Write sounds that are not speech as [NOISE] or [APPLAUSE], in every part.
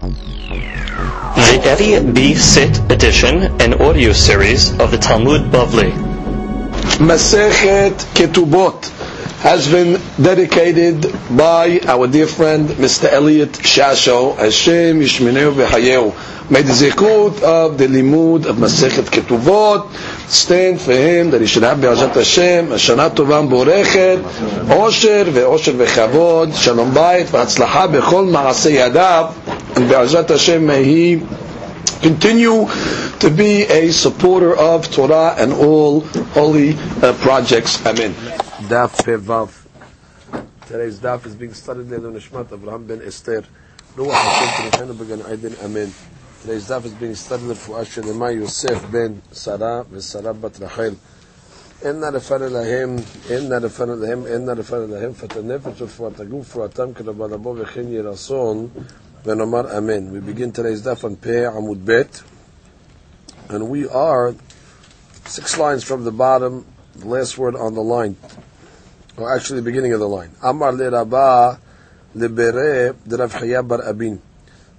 The Eddie B. Sit edition, an audio series of the Talmud Bavli. Masechet Ketubot has been dedicated by our dear friend Mr. Elliot Shasho. Hashem Yishmeneu v'Hayeu. May the zikut of the limud of Masechet Ketubot stand for him that he should have Be'ezrat Hashem, Shana Tova Borechet, Osher ve'Osher ve'Chavod, Shalom Bayit v'Hatzlacha b'chol ma'aseh yadav, and Be'ezrat Hashem may he continue to be a supporter of Torah and all holy uh, projects. Amen. Daf Pevav. Today's daf is being studied in the Nishmat Avraham ben Esther. Ruach Hashem Tenichenu Began Aiden Amen. Today's daf is being studied for Asher Lema Yosef ben Sarah ושרה בת רחל. אין נא לפן אליהם, אין נא לפן אליהם, אין נא לפן אליהם, פת הנפש ורפואת הגוף ורפואתם כדבר לבוא וכן יהי רצון ונאמר אמן. We begin today's daf on Peh Amud Bet, and we are six lines from the bottom, the last word on the line, or actually the beginning of the line. Amar le Rabba lebere de Rav Chaya bar Abin.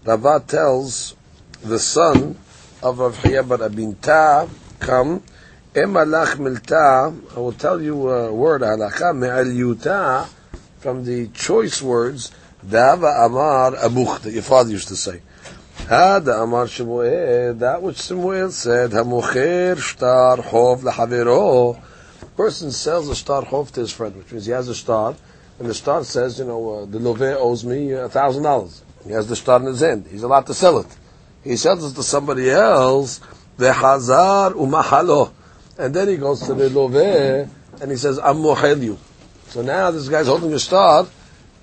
Rava tells the son of Rav Chaya bar Abin, Ta, come, emalach milta, I will tell you a word, halacha, me'al yuta, from the choice words, Dava Amar Abuch, that your father used to say. Hada Amar Shemuel, that which Shemuel said, Hamocher Shtar Hov Lahavero. Person sells a star hov to his friend, which means he has a star, and the star says, you know, uh, the love owes me a thousand dollars. He has the star in his hand. He's allowed to sell it. He sells it to somebody else, the Hazar Umahalo. And then he goes to the love and he says, I'm mohel you. So now this guy's holding a star,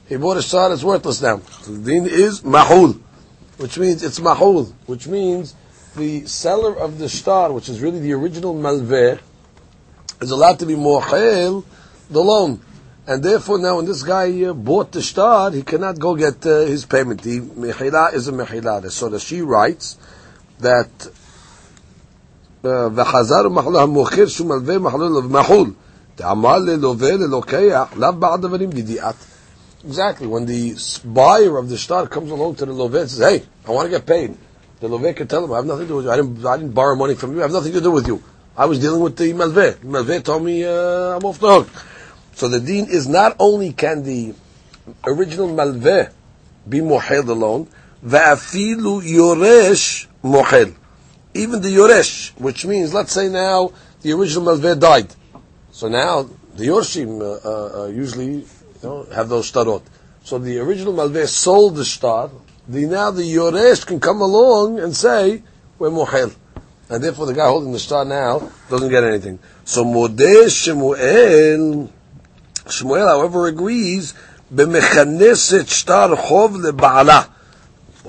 he bought a star that's worthless now. So the deen is mahul, which means it's mahul, which means the seller of the star, which is really the original malveh, is allowed to be mohel the loan. And therefore now when this guy uh, bought the star, he cannot go get uh, his payment. The mehila is a mehila. So that she writes that וחזר ומחלו המוכר שהוא מלווה מחלו מחול. דאמר ללווה ללוקח, לאו בעד דברים בדיעת. Exactly. When the buyer of the star comes along to the Loveh and says, "Hey, I want to get paid," the Loveh can tell him, "I have nothing to do with you. I didn't, I didn't borrow money from you. I have nothing to do with you. I was dealing with the Malveh. Malveh told me uh, I'm off the hook." So the dean is not only can the original Malveh be mohel alone, va'afilu yoresh mohel. Even the yoresh, which means, let's say now the original Malveh died, so now the yorshim uh, uh, usually you know, have those starot. So the original Malveh sold the star. The now the Yoresh can come along and say we're mohel, and therefore the guy holding the star now doesn't get anything. So Modeh Shemuel, Shemuel, however, agrees b'mechaneset star chov lebaala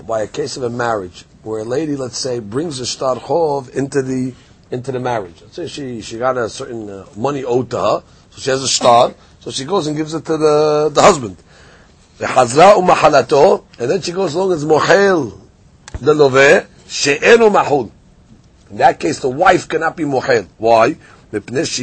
by a case of a marriage where a lady, let's say, brings a star chov into the into the marriage. Let's say she she got a certain uh, money owed to her, so she has a star. So she goes and gives it to the, the husband. And then she goes along as the love she'enu mahul. In that case, the wife cannot be mohel. Why? Because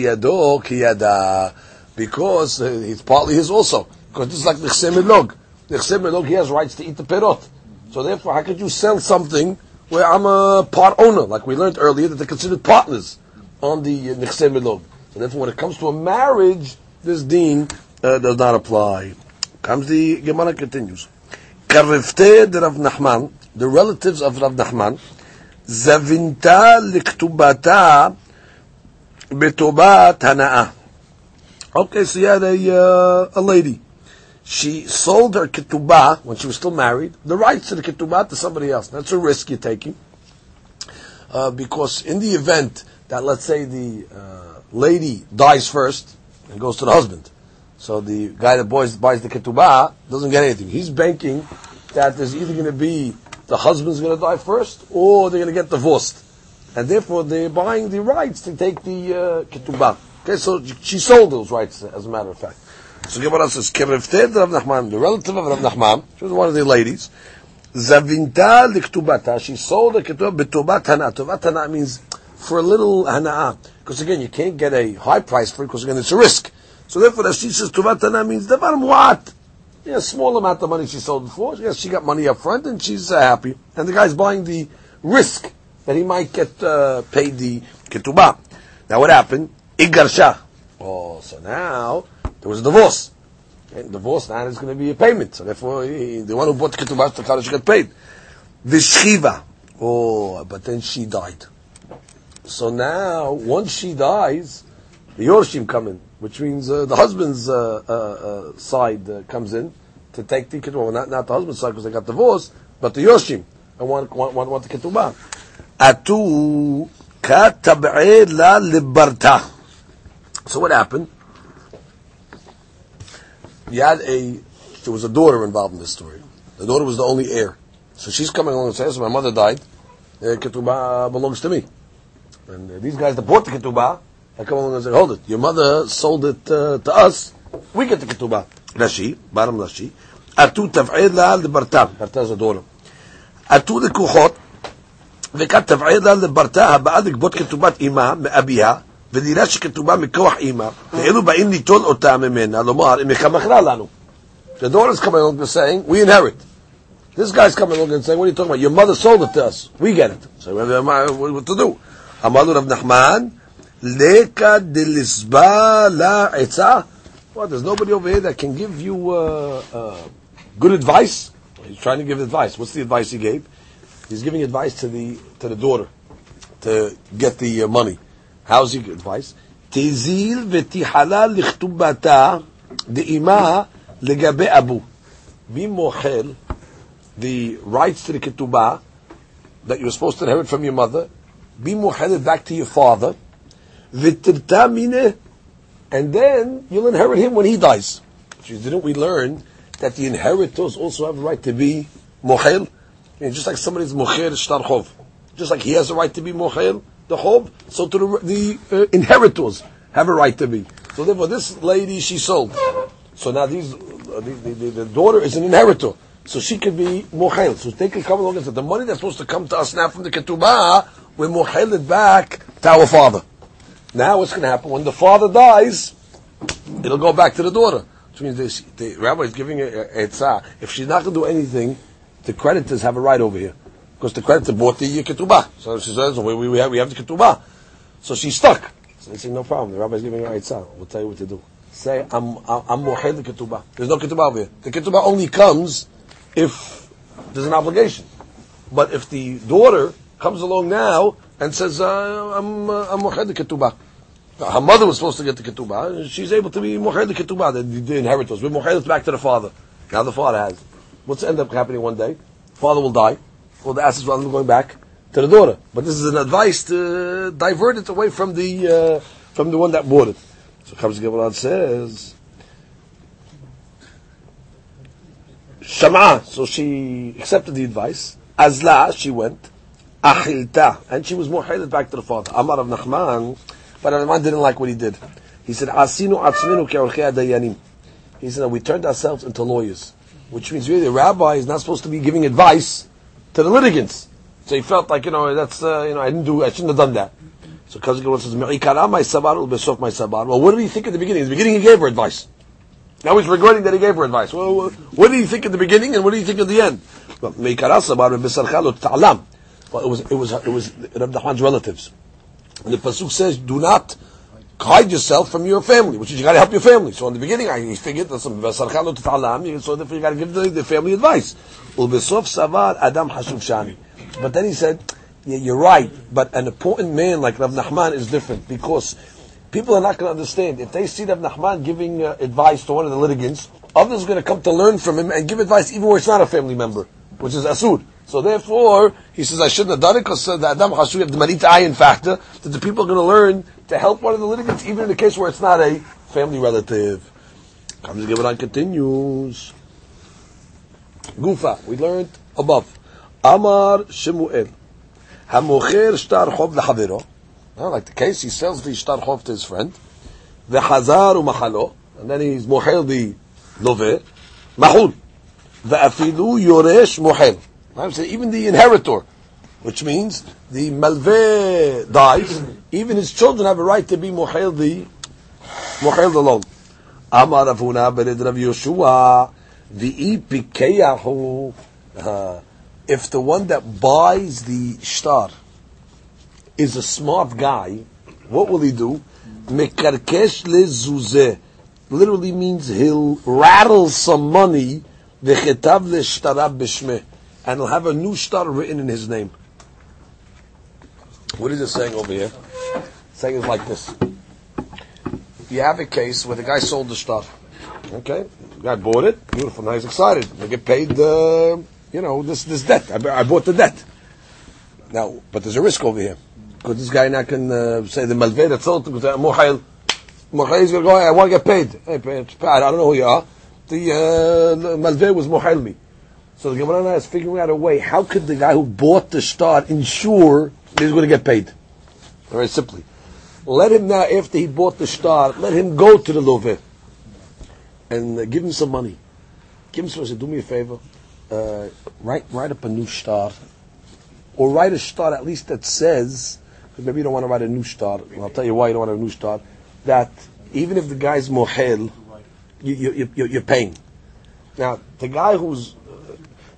uh, it's partly his also. Because this is like nechse milog. Nechse milog, he has rights to eat the perot. So therefore, how could you sell something where I'm a part owner? Like we learned earlier, that they're considered partners on the uh, nechse milog. So therefore, when it comes to a marriage, this deen uh, does not apply. Comes the Gemara continues. Karifte Rav Nachman, the relatives of Rav Nachman, zavinta liktubata betobat hana'ah. Okay, so you had a, uh, a lady. She sold her ketubah when she was still married, the rights to the ketubah to somebody else. That's a risk you're taking. Uh, because in the event that, let's say, the uh, lady dies first, and goes to the husband. So the guy that buys, buys the ketubah doesn't get anything. He's banking that there's either going to be the husband's going to die first, or they're going to get divorced, and therefore they're buying the rights to take the uh, ketubah. Okay, so she sold those rights, as a matter of fact. So Gemara says, "Kerefted Rav Nachman, the relative of Rav Nachman, she was one of the ladies, zavinta liktubata. She sold the ketubah betobat hana. Tobat hana means for a little. Because again, you can't get a high price for it because again, it's a risk. So therefore, Rashi says Tuvat Tana means Davar Muat. Yeah, a small amount of money she sold for. Yes, she got money up front and she's uh, happy. And the guy's buying the risk that he might get uh, paid the ketubah. Now what happened? Igarsha. Oh, so now there was a divorce. And divorce now is going to be a payment. So therefore, he, the one who bought the ketubah, the should get paid. The shiva. Oh, but then she died. So now, once she dies, the Yorshim come in, which means uh, the husband's uh, uh, uh side uh, comes in to take the ketubah. Well, not, not the husband's side because they got divorced, but the Yorshim and want, want, want, want the ketubah. Atu katab'e la libarta. So what happened? You had a, there was a daughter involved in this story. The daughter was the only heir. So she's coming along and says, my mother died, uh, ketubah belongs to me. And uh, these guys that bought the ketubah, I come along and say, hold it, your mother sold it uh, to us, we get the ketubah. Rashi, bottom Rashi, atu tav'id la libarta, barta is a daughter. atu לקוחות, וכאן תבעיר לה לברתה הבאה לגבות כתובת אימה מאביה, ודירה שכתובה מכוח אימא, ואלו באים ליטול אותה ממנה, לומר, אם מכרה לנו. The daughter is coming along and saying, we inherit. This guy's coming along and saying, what are you talking about? Your mother sold it to us. We get it. So what to do? אמר לו רב נחמן, לקה דלסבה לה עצה? Well, there's nobody over here that can give you uh, uh, good advice. He's trying to give advice. What's the advice he gave? He's giving advice to the to the daughter to get the uh, money. How's he advice? תזיל ותיחלה לכתובתה דאימה לגבי אבו. Be mochel the rights to the ketubah that you're supposed to inherit from your mother be muhaddid back to your father, and then you'll inherit him when he dies. Didn't we learn that the inheritors also have a right to be muhel? And just like somebody's muhel shtar chov, just like he has a right to be muhel, the chov, so to the, the uh, inheritors have a right to be. So therefore, this lady she sold. So now these, uh, the, the, the, daughter is an inheritor. So she could be muhel. So they can come along and say, the money that's supposed to come to us now from the ketubah, we're muhailed back to our father. Now what's going to happen? When the father dies, it'll go back to the daughter. Which means the, the rabbi is giving a etzah. If she's not going to do anything, the creditors have a right over here. Because the creditor bought the ketubah. So she says, we, we, have, we have the ketubah. So she's stuck. So they say, no problem. The rabbi is giving her etzah. We'll tell you what to do. Say, I'm, I'm muhail the ketubah. There's no ketubah over here. The ketubah only comes if there's an obligation. But if the daughter comes along now and says, uh, I'm, uh, ketubah. Her mother was supposed to get the ketubah. She's able to be mohed ketubah, the, the inheritors. We're mohed back to the father. Now the father has. What's end up happening one day? Father will die. Well, the assets will end up going back to the daughter. But this is an advice to divert it away from the uh, from the one that bought it. So comes Gemara says, Shama. So she accepted the advice. Azla, she went achilta, and she was more hated back to the father. Amar of Nachman, but Nachman didn't like what he did. He said, Asinu atzminu dayanim. He said, we turned ourselves into lawyers, which means really the rabbi is not supposed to be giving advice to the litigants. So he felt like, you know, that's, uh, you know, I didn't do, I shouldn't have done that. So Kazakar says, Me'ikara my sabar ul my sabar. Well, what did he think at the beginning? In the beginning he gave her advice. Now he's regretting that he gave her advice. Well, what did he think at the beginning and what did he think at the end? Me'ikara sabar ta'alam. It was it was it was Reb Nachman's relatives. And the pasuk says, "Do not hide yourself from your family," which is you got to help your family. So in the beginning, I figured that some so therefore you got to give the, the family advice. But then he said, yeah, "You're right, but an important man like Rav Nachman is different because." People are not going to understand. If they see Rav Nachman giving uh, advice to one of the litigants, others are going to come to learn from him and give advice even where it's not a family member, which is asud. So therefore, he says, I shouldn't have done it because uh, the Adam Hashu have the Marit Ayin factor that the people are going to learn to help one of the litigants, even in the case where it's not a family relative. Comes the on continues. Gufa, we learned above. Amar Shemuel. Hamocher shtar chov lehaviro. Like the case, he sells the shtar chov to his friend. The hazar umachalo. And then he's mohel the love. Mahul. The afilu yoresh mohel. Even the inheritor, which means the malve dies, even his children have a right to be muhail the muhail the loan. Amar Ravuna bered Rav The ipikeyahu, uh, if the one that buys the star is a smart guy, what will he do? Mekarkesh lezuzeh. Literally means he'll rattle some money, v'chetav le'shtarab b'shmeh, and he'll have a new star written in his name. What is it saying over here? It's saying it's like this. You have a case where the guy sold the star. Okay, the guy bought it, beautiful, now he's excited. They get paid, uh, you know, this this debt. I, I bought the debt. Now, but there's a risk over here. Because this guy now can uh, say the malveh that sold to Mohail. Mohail is going to go, I want to get paid. Hey, I don't know who you are. The, uh, malveh was Mohail me. So the Gemara is figuring out a way, how could the guy who bought the star ensure he's going to get paid? Very simply. Let him now, after he bought the star, let him go to the loveh and give him some money. Give him some money. Do me a favor. Uh, write, write up a new star. Or write a star at least that says, maybe you don't want to write a new star. I'll tell you why you don't want a new star. That even if the guy's mohel, you, you, you, you're paying. Now, the guy who's,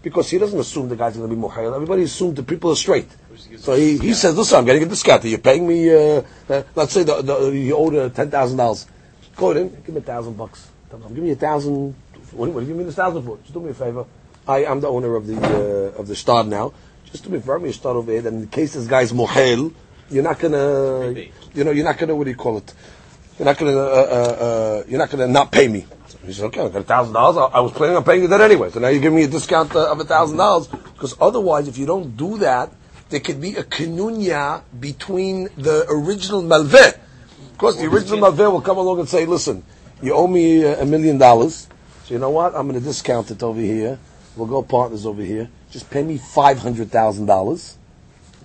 because he doesn't assume the guy's going to be mohel, everybody assumes the people are straight. So he, he says, listen, I'm getting a discount. You're paying me, uh, uh, let's say the, the, you owed uh, $10,000. Go in, give me a thousand bucks. I'm giving you a thousand. What, what do you give me this thousand for? Just do me a favor. I am the owner of the uh, of the star now. Just do me a favor, me a star over here. And in case this guy's mohel, you're not gonna, you know, you're not gonna what do you call it? You're not gonna, uh, uh, uh, you're not gonna not pay me. He said, okay, I got a thousand dollars. I was planning on paying you that anyway. So now you're giving me a discount uh, of a thousand dollars because otherwise, if you don't do that, there could be a kenunya between the original malveh. Of course, the original malveh will come along and say, listen, you owe me a million dollars. So you know what? I'm going to discount it over here. We'll go partners over here. Just pay me five hundred thousand dollars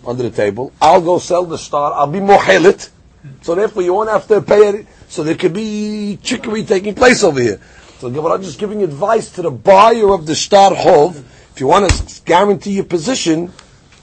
under the table. I'll go sell the star. I'll be mohelit. So therefore, you won't have to pay it. So there could be trickery taking place over here. So I'm just giving advice to the buyer of the star hov. If you want to guarantee your position,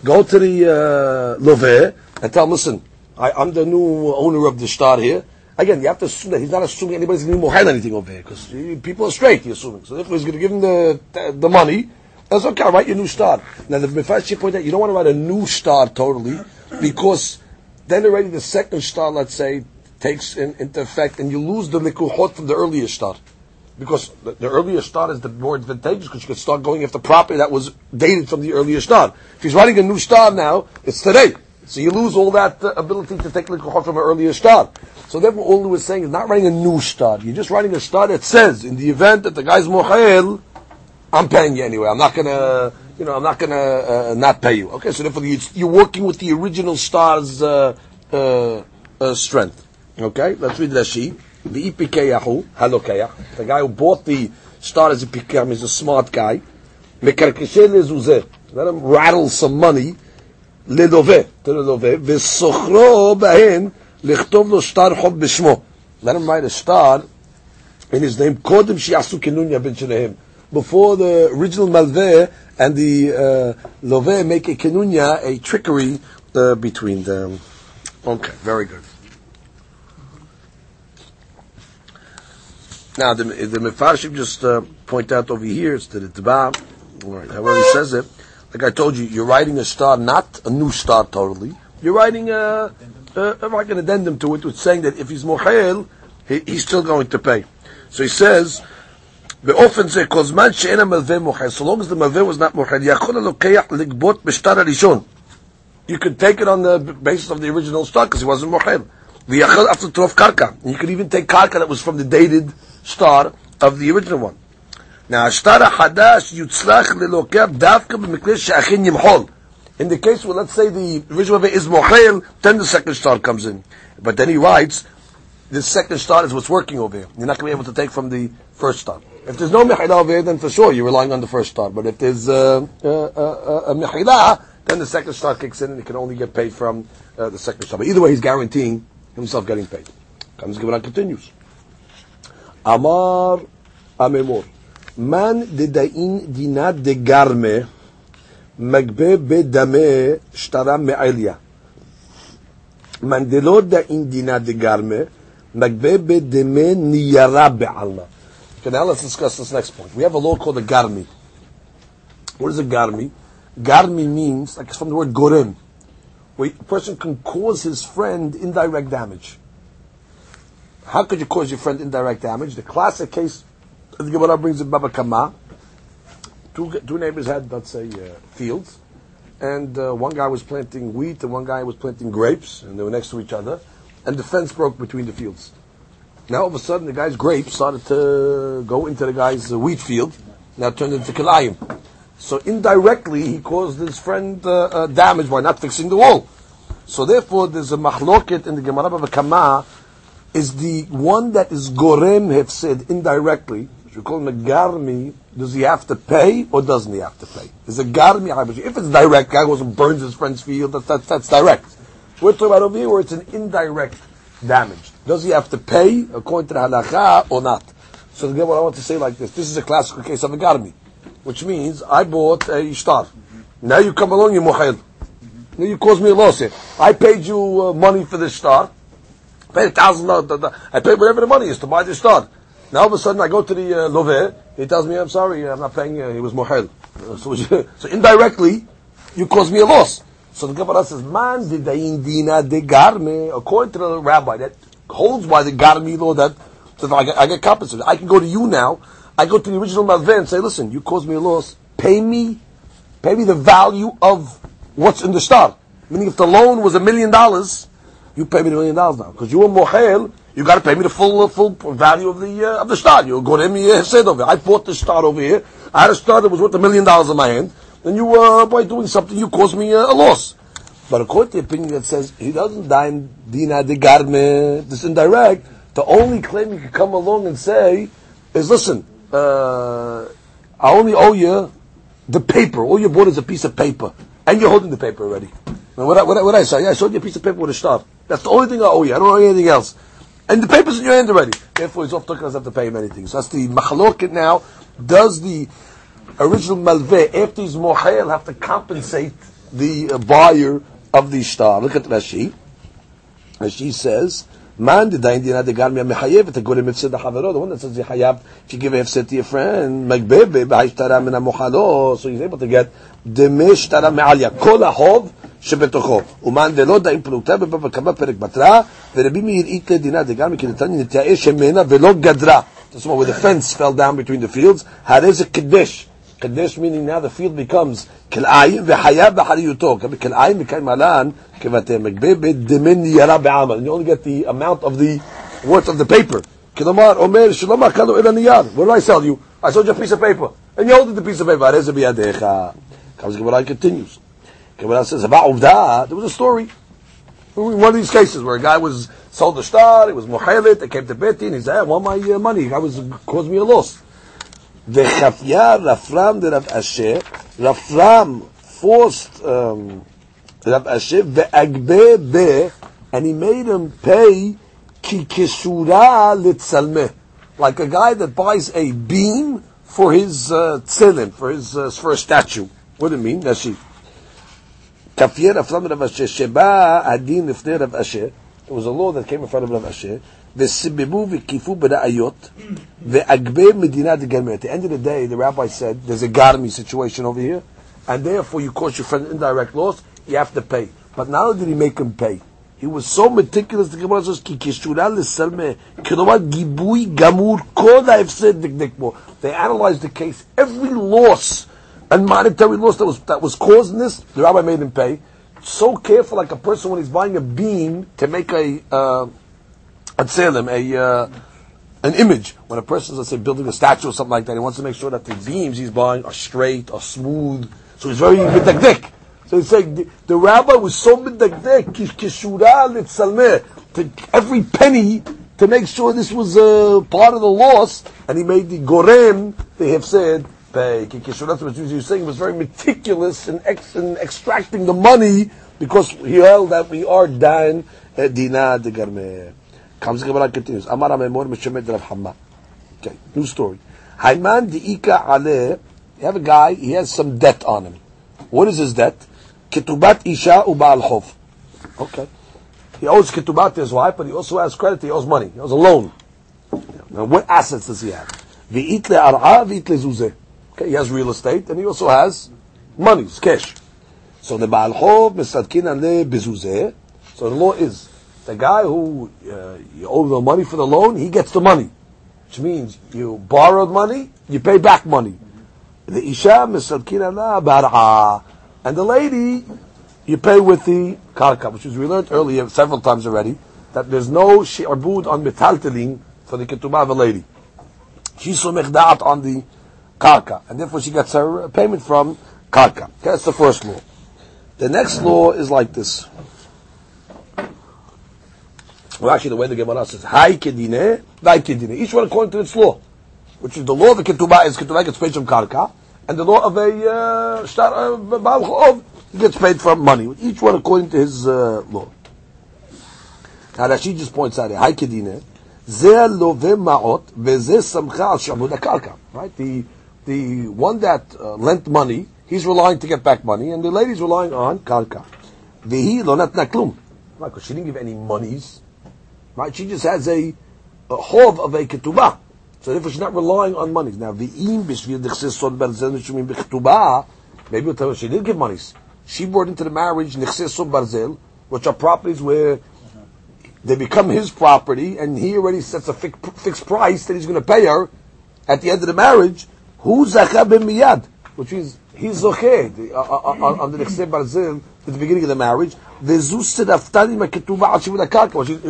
go to the uh, loveh and tell him, listen, I, I'm the new owner of the star here. Again, you have to assume that he's not assuming anybody's going to mohel anything over here because people are straight. He's assuming. So therefore, he's going to give him the the, money. That's okay. Write your new star. Now, the Mefashi point out you don't want to write a new star totally because then already the second star, let's say, takes in, into effect, and you lose the likuhot from the earlier star. Because the, the earlier star is the more advantageous because you can start going after property that was dated from the earlier star. If he's writing a new star now, it's today. So you lose all that uh, ability to take likuhot from an earlier star. So therefore, all he was saying is not writing a new star. You're just writing a star that says, in the event that the guy's mohail, I'm paying you anyway. I'm not gonna, you know, I'm not gonna uh, not pay you. Okay, so therefore you're working with the original star's uh, uh, uh, strength. Okay, let's read Rashi. The ipikeyahu halokeyah. The guy who bought the star as a pikam is a smart guy. Mekarkeshe lezuzeh. Let him rattle some money. לדובה, to the לווה, וסוכרו בהן לכתוב לו שטר חוב בשמו. Let him write a star in his name, קודם שיעשו כנוניה בין שניהם. Before the original malveh and the uh, love make a kenunya, a trickery uh, between them. Okay, very good. Now the the Mefarshim just uh, point out over here, it's to the Taba, right, however he says it, like I told you, you're writing a star, not a new star totally. You're writing a, a, a like an addendum to it, which saying that if he's mohail, he, he's still going to pay. So he says, באופן זה, כל זמן שאין המלווה מוחל, so long as the מלווה was not מוחל, יכול הלוקח לגבות בשטר הראשון. You could take it on the basis of the original star, because he wasn't מוחל. ויכול אף לטרוף קרקע. You could even take קרקע that was from the dated star of the original one. Now, Ashtar Hadash Yutzlach Yimhol. In the case where, let's say, the original is Mochel, then the second star comes in. But then he writes, the second star is what's working over here. You're not going to be able to take from the first star. If there's no Mechila over here, then for sure you're relying on the first star. But if there's uh, uh, uh, a Mechila, then the second star kicks in and he can only get paid from uh, the second star. But either way, he's guaranteeing himself getting paid. Comes given and continues. Amar Amemor. Man dedain dinat de garme magbe bedame shtara me'alia. Man delo da'in dinat de garme magbe bedame niyara be'alma. Okay, now let's discuss this next point. We have a law called a garmi. What is a garmi? Garmi means, like it's from the word gorim, where a person can cause his friend indirect damage. How could you cause your friend indirect damage? The classic case, the Gemara brings in Baba Kama. Two, two neighbors had, let's say, uh, fields, and uh, one guy was planting wheat and one guy was planting grapes, and they were next to each other, and the fence broke between the fields. Now all of a sudden, the guy's grapes started to go into the guy's uh, wheat field, now turned into kilayim. So indirectly, he caused his friend uh, uh, damage by not fixing the wall. So therefore, there's a mahloket in the Gemara Bava Kama, is the one that is gorem hefsed indirectly, which we call him a garmi, does he have to pay or doesn't he have to pay? Is a garmi If it's direct, guy goes and burns his friend's field, that, that, that's direct. We're talking about over here where it's an indirect damage. Does he have to pay according to the halacha or not? So again, what I want to say like this: this is a classical case of a garmi, which means I bought a shtar. Now you come along, you muhayl. Now you cause me a loss here. I paid you uh, money for the this shtar paid a thousand dollars. I paid whatever the money is to buy the star. Now all of a sudden I go to the uh, Love, he tells me, I'm sorry, I'm not paying you. He was mohel. Uh, so, [LAUGHS] so indirectly, you caused me a loss. So the Gemara says, Man didayin dina de garme, according to the rabbi that holds by the garmi law that, so I get, I get compensated. I can go to you now, I go to the original Malveh and say, listen, you caused me a loss, pay me, pay me the value of what's in the star. Meaning if the loan was a million dollars, you pay me the million dollars now because you were mohel. You got to pay me the full uh, full value of the uh, of the star. You go to me uh, said over. I bought the star over here. I had a star that was worth a million dollars in my hand. Then you, uh, by doing something, you caused me uh, a loss. But according to the opinion that says he doesn't dine dina de garme, this indirect, the only claim you can come along and say is, listen, uh, I only owe you the paper. All you bought is a piece of paper, and you're holding the paper already. what, I, what, what I say? I showed you a piece of paper with a star. That's the only thing I owe you. I don't owe you anything else. And the paper's in your hand already. Therefore, he's off talking us have to pay him anything. So that's the machloket now. Does the original malveh, after he's mohayel, have to compensate the uh, buyer of the star? Look at Rashi. Rashi says, Man did dain dina de garmi mechayev to go to havero. The one that says you if you give a hefset to your friend magbebe b'haishtara min hamuchalo, so he's able to get demishtara me'alya kol ahov שבתוכו. ומאן דלא דאים פלוגתא בבבא קמא פרק בתרא, ורבי מאיר איתלה דינא דגמי כנתניה נתייאש שמנה ולא גדרה. That's why where the fence fell down between the fields, הרי זה קדש. קדש meaning now the field becomes כלאיים וחייב בחריותו. כלאיים מקיים עלן כבתי מגבה בדמן ירה בעמל. You only get the amount of the worth of the paper. כלומר, אומר שלא מכר לו אלא נייר. What did I sell you? I sold you a piece of paper. And you hold it the piece of paper. הרי זה בידיך. comes Gemara continues. Gemara says about Uvda, there was a story. One of these cases where a guy was sold a star, it was Mohelet, they came to Beti, and he said, I want my uh, money, I was caused me a loss. The Chafya Rafram de Rav Ashi, Rafram forced um, Rav Ashi, Ve'agbe be, and he made him pay ki kishura. Like a guy that buys a beam for his uh, tzilim, for his uh, for a statue. What do you mean? That's Kafir Aflam Rav Ashi, Sheba Adin Lifnei Rav Ashi, it was a law that came in front of Rav Asher, וסיבבו וקיפו בראיות, ואגבי מדינת גרמי. At the end of the day, the rabbi said, there's a garmi situation over here, and therefore you caused your friend indirect loss, you have to pay. But not only did he make him pay, he was so meticulous, the Gemara says, כי כשורה לסלמה, כלומר גיבוי גמור, כל ההפסד דקדק They analyzed the case, every loss and monetary loss that was that was causing this, the rabbi made him pay. So careful, like a person when he's buying a beam to make a uh, a tzelem, a uh, an image. When a person's let's say building a statue or something like that, he wants to make sure that the beams he's buying are straight, are smooth. So he's very medagdik. So he's saying the, the rabbi was so kishura to every penny to make sure this was uh, part of the loss, and he made the gorem. They have pay. That's what he was saying. Was very meticulous in, ex, in extracting the money because he held that we are dan eh, dina de garme. Comes Gemara continues. Amar Amemor Meshemet Rav Hamma. Okay, new story. Hayman diika ale. You have a guy. He has some debt on him. What is his debt? Ketubat isha ubal chov. Okay. He owes ketubat to his wife, but he also has credit. He owes money. He owes a loan. Now, what assets does he have? V'it le'ar'a v'it le'zuzeh. Okay, he has real estate and he also has money, cash. So the Baal Chov misadkin ale bezuzeh. So the law is the guy who uh, you owe the money for the loan, he gets the money, which means you borrowed money, you pay back money. The isha misadkin ala bar'a, and the lady you pay with the karka, which we learned earlier several times already that there's no shi'bud on metaltelin for the ketubah of a lady. She's sumech on the karka, and therefore she gets her payment from karka. That's the first law. The next law is like this. Well, actually, the way the Gemara says, "Hai kedine, vai kedine." Each one according to its law, which is the law of the ketubah is ketubah gets paid from karka, and the law of a uh, shtar uh, gets paid from money. Each one according to his uh, law. Now Rashi just points out, "Hai kedine." Right? The the one that uh, lent money, he's relying to get back money, and the lady's relying on karka. Vihi lo natna klum. Right, because she didn't give any monies. Right? She just has a, a hov of a ketubah. So therefore she's not relying on monies. Now, v'im b'shvil dichsis son barzel nishumim b'chetubah, maybe we'll tell her she did give monies. She brought into the marriage nichsis son barzel, which are properties where they become his property, and he already sets a fixed price that he's going to pay her at the end of the marriage. Who zakah miyad, which means he's zocheh uh, uh, uh, on the nechsei barzil at the beginning of the marriage.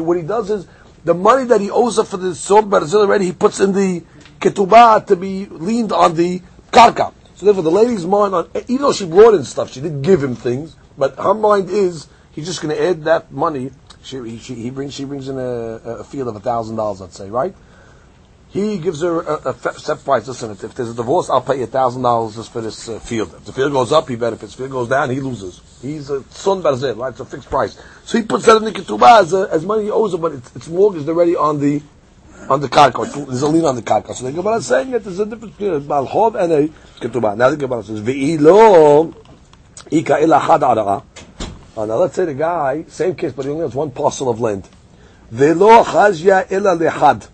What he does is the money that he owes her for the son barzil already he puts in the ketubah to be leaned on the karka. So therefore, the lady's mind, on, even though she brought in stuff, she did give him things, but her mind is he's just going to add that money she, she, he brings, she brings in a, a field of a thousand dollars, let's say, right? He gives her a, a set price. Listen, if there's a divorce, I'll pay you thousand dollars just for this uh, field. If the field goes up, he benefits. If the field goes down, he loses. He's a son barzeh, right? It's a fixed price. So he puts that in the ketubah as, as money he owes him, but it's, it's mortgaged already on the on the karka. There's a lien on the karka. So the Gemara is saying that there's a difference between a balchov and a ketubah. Now the Gemara says, "Ve'ilo ika ila chad uh, now let's say the guy, same case, but he only has one parcel of land. Velo chazya ila lehad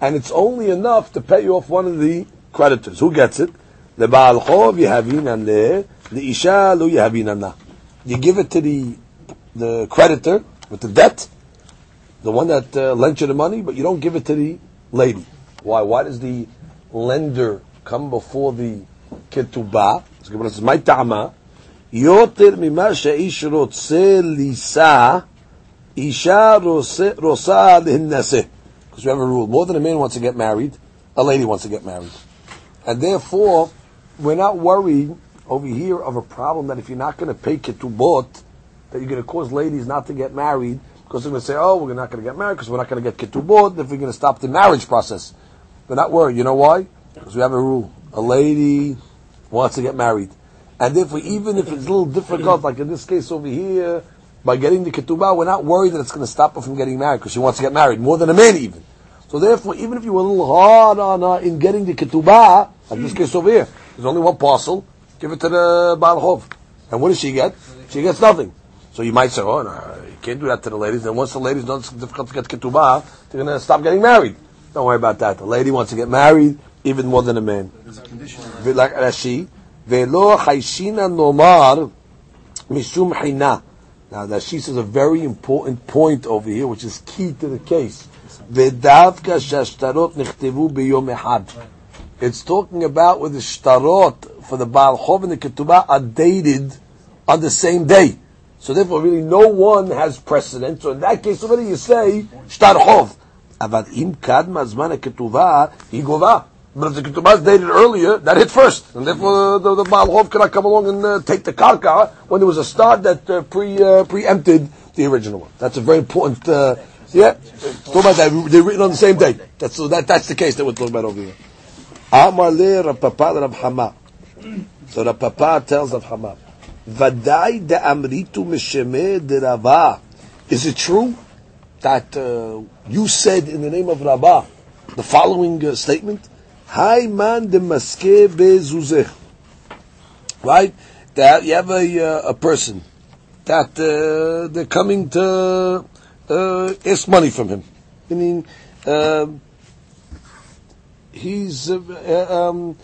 And it's only enough to pay off one of the creditors. Who gets it? The Baal Chov Yahavinan le, the Isha Lu Yahavinan You give it to the, the creditor with the debt, the one that uh, lent you the money, but you don't give it to the lady. Why? Why does the lender come before the ketubah? So says, "My ta'ama." יותר ממה שהאיש רוצה לישא, אישה רוצה להינשא. Because we have a rule, more than a man wants to get married, a lady wants to get married. And therefore, we're not worried over here of a problem that if you're not going to pay ketubot, that you're going to cause ladies not to get married, because they're going to say, oh, we're not going to get married because we're not going to get ketubot, if we're going to stop the marriage process. We're not worried. You know why? Because we have a rule. A lady wants to get married. And therefore, even if it's a little difficult, like in this case over here, by getting the ketubah, we're not worried that it's going to stop her from getting married because she wants to get married more than a man even. So therefore, even if you were a little hard on her in getting the ketubah, like this case over here, there's only one parcel, give it to the Baal Chov. And what does she get? She gets nothing. So you might say, oh, no, you can't do that to the ladies. And once the ladies know it's difficult to get ketubah, they're going to stop getting married. Don't worry about that. The lady wants to get married even more than a man. There's a condition. Like Rashi, Velo chayshina nomar mishum. Now that she says a very important point over here, which is key to the case. Vedavka shashtarot nechtevu biyom ehad. It's talking about where the shtarot for the Baal Chov and the Ketubah are dated on the same day. So therefore, really, no one has precedent. So in that case, already you say shtar Chov. אבל אם קדמה הזמן הכתובה, היא גובה. But if the ketubah is dated earlier, that hit first, and therefore the, the, the Baal cannot come along and uh, take the karka when there was a start that uh, pre uh, preempted the original one. That's a very important. yeah, talk about that. They're written on the same day. That's so that that's the case that we're talking about over here. Amar le Rav Papa Rav Hama. So Rav Papa tells Rav Hama, Vadai de amritu misheme de Rava. Is it true that uh, you said in the name of Rabbah the following uh, statement? Hai man de maske bezuzeh. Right? That you have a, uh, a person that uh, they're coming to uh, money from him. Meaning, uh, he's uh, um,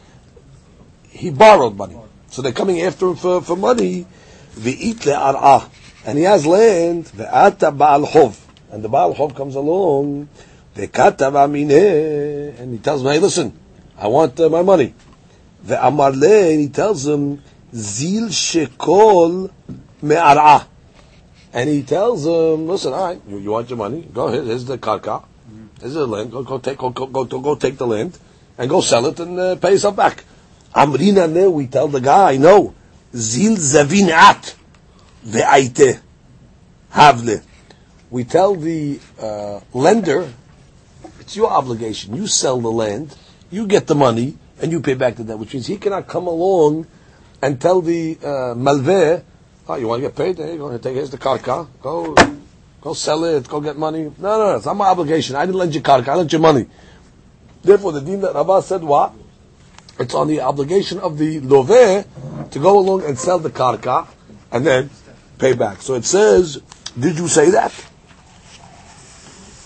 he borrowed money. So they're coming after him for, for money. V'it le'ar'ah. And he has land. Ve'ata ba'al chov. And the ba'al chov comes along. The Ve'kata v'amineh. And he tells him, hey, listen, I want uh, my money. Ve'amar le, and he tells him, zil shekol me'ar'ah. And he tells him, listen, all right, you, you want your money? Go ahead, here's the karka. Here's the land. Go, go take, go, go, go, go take the land and go sell it and uh, pay yourself back. Amrina we tell the guy, no. Zil zavinat ve'aite havle. We tell the uh, lender, it's your obligation. You sell the land, you get the money, and you pay back the debt, which means he cannot come along and tell the uh, malveh, oh, you want to get paid? There you go. Take, here's the karka. Go, go sell it. Go get money. No, no, no. It's not my obligation. I didn't lend you karka. I lent you money. Therefore, the deen that Rabbah said what? It's on the obligation of the loveh to go along and sell the karka and then pay back. So it says, did you say that?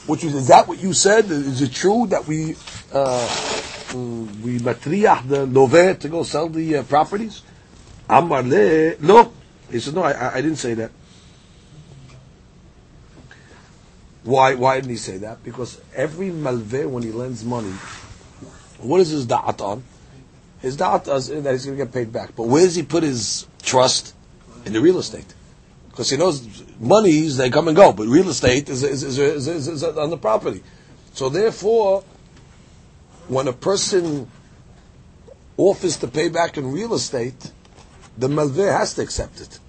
Which is, is that what you said? Is it true that we uh, mm, we matriach the loveh to go sell the uh, properties? Amar le, no. He said, no, I, I didn't say that. Why, why didn't he say that? Because every malveh, when he lends money, what is his da'at on? His da'at is that he's going to get paid back. But where does he put his trust? In the real estate. Because he knows monies, they come and go, but real estate is, is, is, is on the property. So therefore, when a person offers to pay back in real estate, the malveh has to accept it.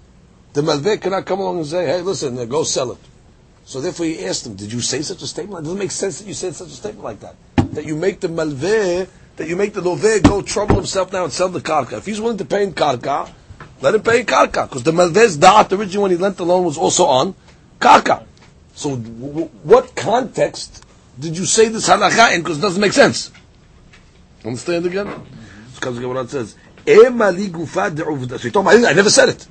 The malveh cannot come along and say, hey, listen, go sell it. So therefore he asked him, did you say such a statement? It doesn't make sense that you said such a statement like that. That you make the malveh, that you make the loveh go trouble himself now and sell the karka. If he's willing to pay in karka, let him pay in karka. Because the malveh's da'at originally when he lent the loan was also on karka. So w- what context did you say this halakha in? Because it doesn't make sense. Understand again? Because Gemara says, So he told I never said it.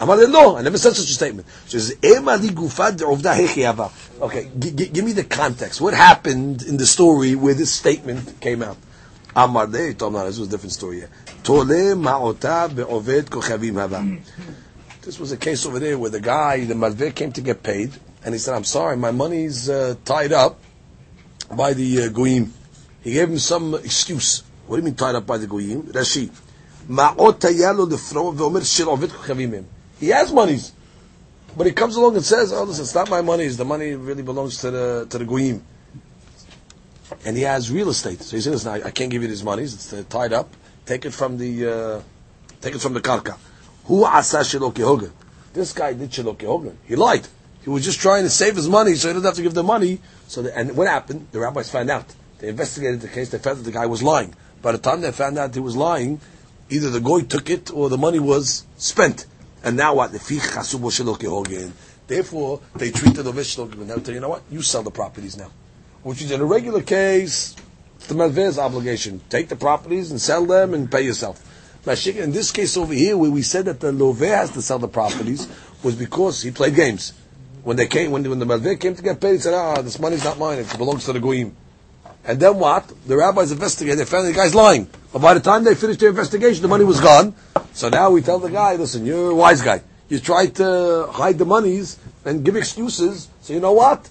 Amar no, I never said such a statement. So he says. Okay, g- g- give me the context. What happened in the story where this statement came out? Amar le, he told me, this was a different story here. Tole be'oved kochavim. This was a case over there where the guy, the malveh, came to get paid, and he said, "I'm sorry, my money's uh, tied up by the uh, goyim." He gave him some excuse. What do you mean tied up by the goyim? Rashi. Tayalo lefro ve'omer shir ovet kochavim He has monies, but he comes along and says, "Oh, listen, it's not my money. The money really belongs to the to the goyim." And he has real estate, so he says, "Listen, I, can't give you these monies. It's tied up. Take it from the uh, take it from the karka." Who asa shelo? This guy did shelo kehogan. He lied. He was just trying to save his money, so he doesn't have to give the money. So, the, and what happened? The rabbis found out. They investigated the case. They found that the guy was lying. By the time they found out he was lying, either the goy took it or the money was spent. And now what? Therefore, they treated the shelo kehogan. Now, tell you know what? You sell the properties now. Which is in a regular case, it's the malveh's obligation. Take the properties and sell them and pay yourself. In this case over here, where we said that the loveh has to sell the properties, was because he played games. When they came, when, when the malveh came to get paid, he said, "Ah, this money's not mine; it belongs to the goyim." And then what? The rabbis investigated. They found the guy's lying. But by the time they finished their investigation, the money was gone. So now we tell the guy, "Listen, you're a wise guy. You tried to hide the monies and give excuses. So you know what?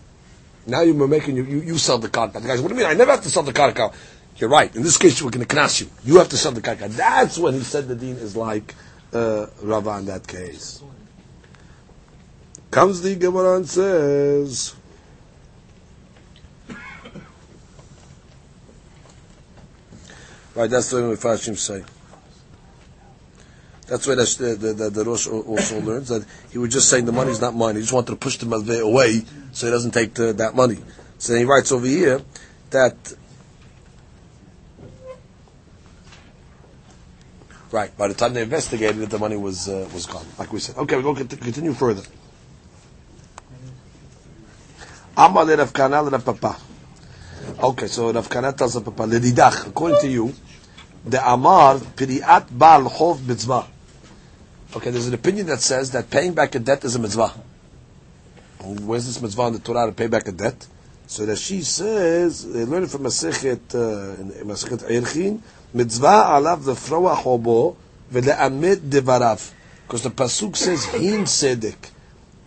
Now you're making you, you, you sell the karka. The guy says, "What do you mean? I never have to sell the karka." You're right. In this case, we're going to knas you. You have to sell the karka. That's when he said the dean is like uh, Rava in that case. Comes the Gemara and says. Right, that's the way Mefashim say. That's why that's the, the, the, the Rosh also [COUGHS] learns that he was just saying the money's not mine. He just wanted to push the Malveh away so he doesn't take the, that money. So he writes over here that Right. By the time they investigated it, the money was uh, was gone, like we said. Okay, we go cont- continue further. Amar le Rav Kahana Rav Papa. Okay, so Rav Kahana tells Rav Papa, according to you, the Amar piriat bal chov mitzvah. Okay, there's an opinion that says that paying back a debt is a mitzvah. Where's this mitzvah in the Torah to pay back a debt? So that she says, they learn from Masechet, uh, Masechet Eirchin, mitzvah alav the froa hobo v'le'amet devarav. Because the pasuk says hin sedek.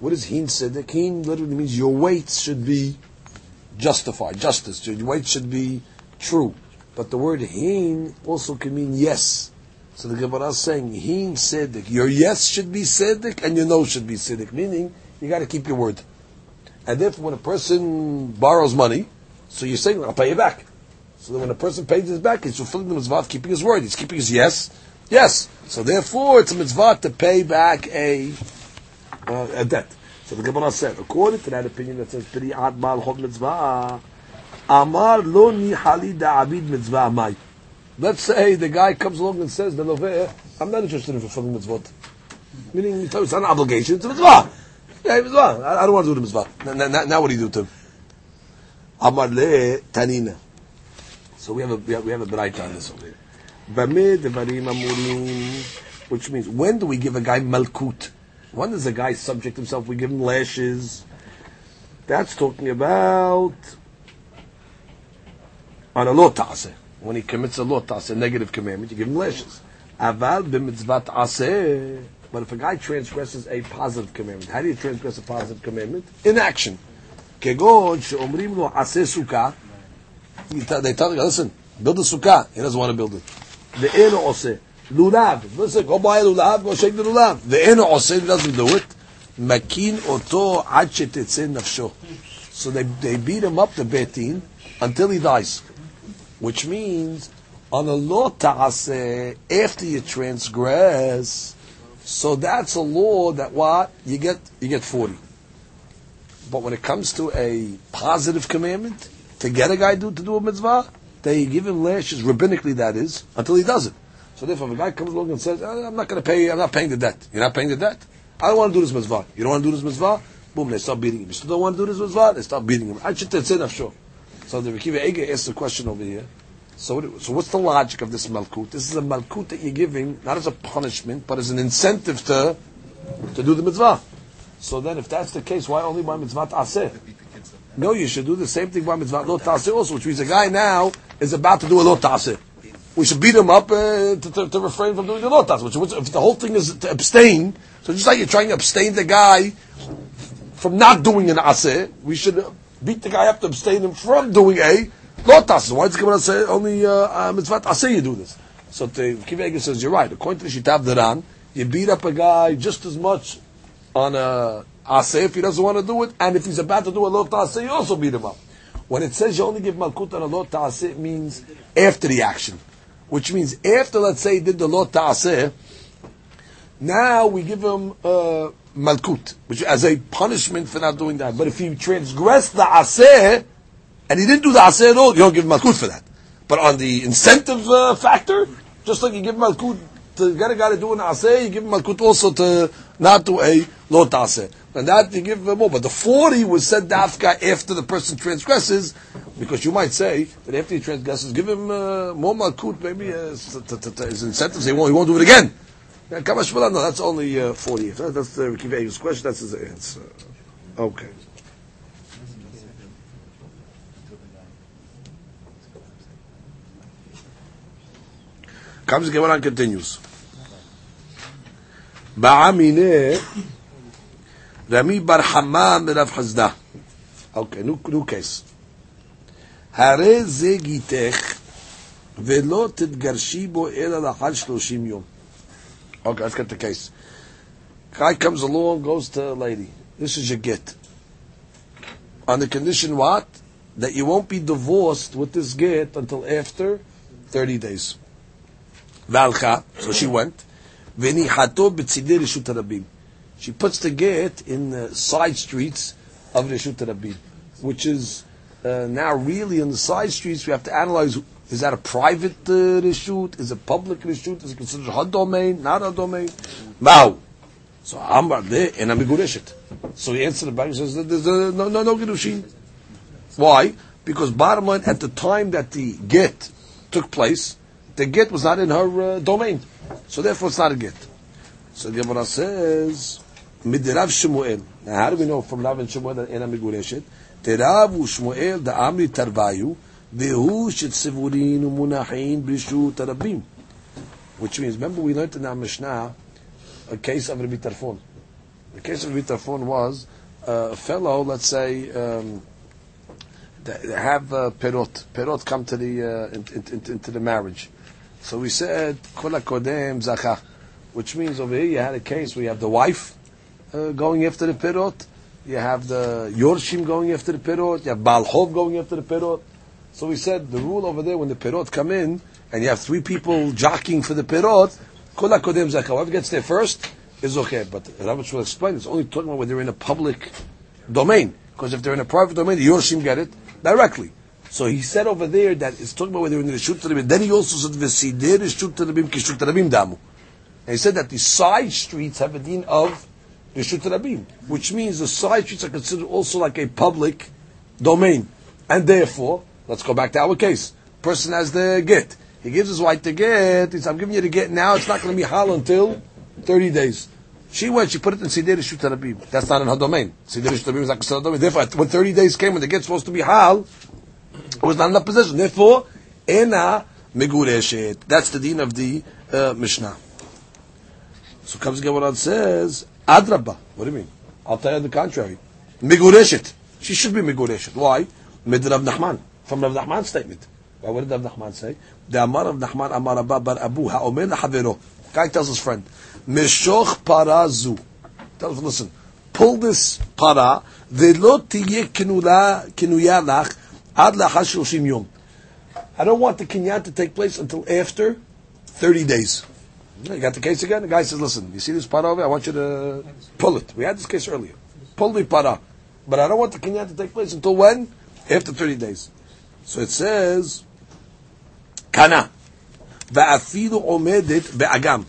What is hin sedek? Hin literally means your weights should be justified, justice. Your should be true. But the word hin also can mean yes. So the Gemara is saying hin sedek. Your yes should be sedek and your no should be sedek. Meaning you got to keep your word. And if when a person borrows money, so you're saying, I'll pay you back. So then when a person pays his back, he's fulfilling the mitzvah keeping his word. He's keeping his yes, yes. So therefore, it's a mitzvah to pay back a, uh, a debt. So the Gemara said, according to that opinion that says, Piri ad mal hod mitzvah, amar lo ni halida abid mitzvah amai. Let's say the guy comes along and says, the lover, I'm not interested in fulfilling mitzvot. Meaning, it's an obligation, it's a mitzvah. Yeah, mitzvah. I, I don't want to do the mitzvah. Now, now, now what do you do to him? Amar le tanina. So we have a we have, we have a bright on this over here. Bamid devarim amurim, which means when do we give a guy malkut? When does a guy subject himself? We give him lashes. That's talking about on a lotase. When he commits a lotase, a negative commandment, you give him lashes. Aseh. But if a guy transgresses a positive commandment, how do you transgress a positive commandment? In action. They tell him, listen, build a sukkah. He doesn't want to build it. The lulav. Listen, go buy a lulav, go shake the lulav. Ve'en osin doesn't do it. Makin oto ad shetetzen nafsho. So they, they beat him up, the betin, until he dies. Which means, on a law ta'aseh, after you transgress, so that's a law that what? You get, you get 40. But when it comes to a positive commandment, to get a guy do, to do a mitzvah, they give him lashes, rabbinically that is, until he does it. So therefore, if a guy comes along and says, "Oh, I'm not going to pay, I'm not paying the debt. You're not paying the debt? I don't want to do this mitzvah. You don't want to do this mitzvah? Boom, they start beating him. You still don't want to do this mitzvah? They start beating him. I should say sure. So the Rekiva Ege asks the question over here. So, so what's the logic of this malkut? This is a malkut that you're giving, not as a punishment, but as an incentive to, to do the mitzvah. So then, if that's the case, why only by mitzvah aseh? No, you should do the same thing by mitzvah lo also, which means a guy now is about to do a lo taseh. We should beat him up uh, to, to, to refrain from doing the lotas. Which, which, if the whole thing is to abstain, so just like you're trying to abstain the guy from not doing an aseh, we should beat the guy up to abstain him from doing a lotas. Why does Gemara say only uh, mitzvah aseh you do this? So the Kivega says you're right. According to Shitav Daran, you beat up a guy just as much on a aseh if he doesn't want to do it, and if he's about to do a lotas, you also beat him up. When it says you only give malkut on a lotas, it means after the action, which means after, let's say, he did the lot aseh, now we give him uh, malkut, which as a punishment for not doing that. But if he transgressed the aseh and he didn't do the aseh at all, you don't give him malkut for that. But on the incentive uh, factor, just like you give malkut to get a guy to do an aseh, you give him malkut also to not do a lot aseh. And that you give more. But the 40 was said dafka after the person transgresses, because you might say that after he transgresses, give him uh, more malkut, maybe uh, his incentives, he won't, he won't do it again. No, that's only uh, 40. That- That's the Rikiv Eger's question, that's his answer. Okay. Comes the Gemara and continues. Ba'amine Rami bar Hama Rav Chisda. Okay, new, new case. הרי זה גיתך ולא תתגרשי בו אלא לאחר שלושים יום. Okay, let's get the case. Guy comes along, goes to a lady. This is your get. On the condition what? That you won't be divorced with this get until after 30 days. Valcha, so she went. Venihato b'tzidei Rishut Rabim. She puts the get in the side streets of Rishut Rabim, which is uh, now really in the side streets. We have to analyze: is that a private uh, reshut? Is it public reshut? Is it considered her domain? Not her domain? Mao. So Amar there and I'm Amigureshet. So he answered the back and says there's a, no no no gerushin. Why? Because bottom line, at the time that the get took place, the get was not in her uh, domain, so therefore it's not a get. So the Gemara says, Midrav Shemuel. Now, how do we know from Rav and Shemuel that Ena? דרב ושמואל דאמרי תרוויו, והוא שציבורין ומונחין ברשות הרבים. Which means, remember we learned in our Mishnah a case of Rabbi Tarfon. The case of Rabbi Tarfon was uh, a fellow, let's say, um, they have uh, perot. Perot come to the uh, in, in, in, into the marriage. So we said kol kodem zacha, which means over here you had a case where you have the wife uh, going after the perot, you have the yorshim going after the perot, you have balhov going after the perot. So we said the rule over there when the perot come in and you have three people jockeying for the perot, kol kodem zacha. Whoever gets there first is okay. But Rabbi will explain it's only talking about when they're in a public domain. Because if they're in a private domain, the yorshim get it directly. So he said over there that it's talking about whether they're in the Rishut Rabim. Then he also said Damu. And he said that the side streets have a din of Rishut Rabim, which means the side streets are considered also like a public domain. And therefore, let's go back to our case. Person has the get. He gives his wife the get. He says, I'm giving you the get now. It's not going to be hal until 30 days. She went, she put it in Siddur Rishut Rabim. That's not in her domain. Siddur Rishut Rabim is not considered domain. Therefore, when 30 days came, when the get's supposed to be hal, it was not in that position. Therefore, ena megureshet. That's the din of the uh, Mishnah. So comes again what says, Adraba. What do you mean? I'll tell you the contrary. Megureshet. She should be Megureshet. Why? Mid Rav Nachman. From Rav Nachman's statement. Why, what did Rav Nachman say? The Amar of Nachman Amar Rabbah Bar Avuha Ha'omer Havero. Guy tells his friend, Meshoch Parazu. Tell us, listen, pull this para, ולא תהיה כנויה לך עד לאחר 30 יום. I don't want the kinyan to take place until after 30 days. You got the case again? The guy says, listen, you see this para over I want you to pull it. We had this case earlier. Pull the para. But I don't want the kinyan to take place until when? After 30 days. So it says, kana. Va'afilu be'agam.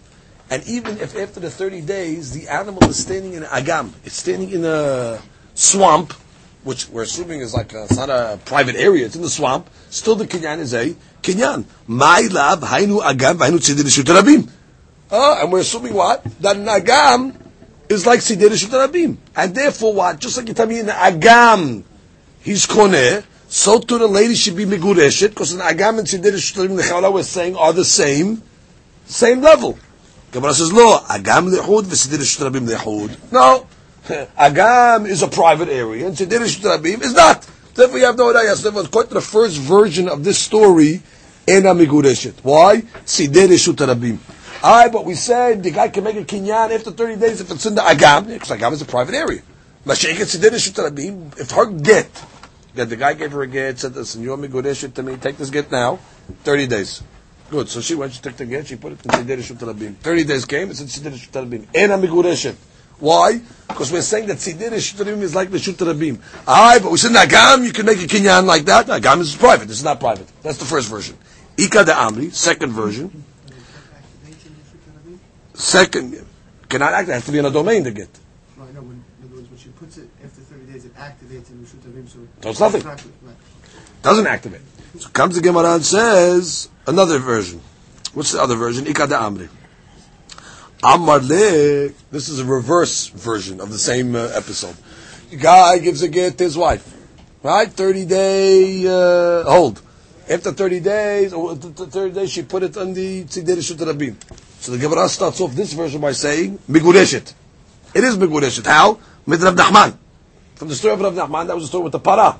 And even if after the 30 days, the animal is standing in agam, it's standing in a swamp, which we're assuming is like a, it's not a private area, it's in the swamp, still the kinyan is a kinyan. My love, hainu agam, hainu tzidin rabim. Uh, and we're assuming what? That an agam is like tzidin rabim. And therefore what? Just like you tell me in agam, he's koneh, so to the lady should be migureshet, because an agam and tzidin rabim, the chala was saying, are the same, same level. Gemara says, lo, agam lehud, v'sidin rabim lehud. No. [LAUGHS] Agam is a private area, and Siddur Rabim is not. Therefore, you have no idea. So, according to the first version of this story, Ena Migureshet. Why? Siddur Rabim. Aye, but we said the guy can make a kinyan after 30 days if it's in the Agam, because Agam is a private area. If her get, that the guy gave her a get, said, listen, you're Migureshet to me, take this get now, 30 days. Good. So she went, she took the get, she put it in Siddur Rabim. 30 days came, it's in Siddur Rabim. Ena Migureshet. Why? Because we're saying that Siddur Rabim is like the Shut Rabim. Aye, but we said Nagam, you can make a kinyan like that. Nagam is private. This is not private. That's the first version. Ika de Amri, second version. Second, cannot act. It has to be in a domain to get. No, I know. When, in other words, when she puts it after 30 days, it activates in Rishut Rabim. So Does nothing. Right. Doesn't activate. So comes the Gemara and says another version. What's the other version? Ika de Amri. Amar le. This is a reverse version of the same uh, episode. The guy gives a get to his wife. Right? 30 day uh, hold. After 30 days, or th- th- 30 days, she put it on the Tzidei Rishut Rabim. So the Gemara starts off this version by saying, Migureshet. It is Migureshet. How? With Rav Nachman. From the story of Rav Nachman, that was the story with the para.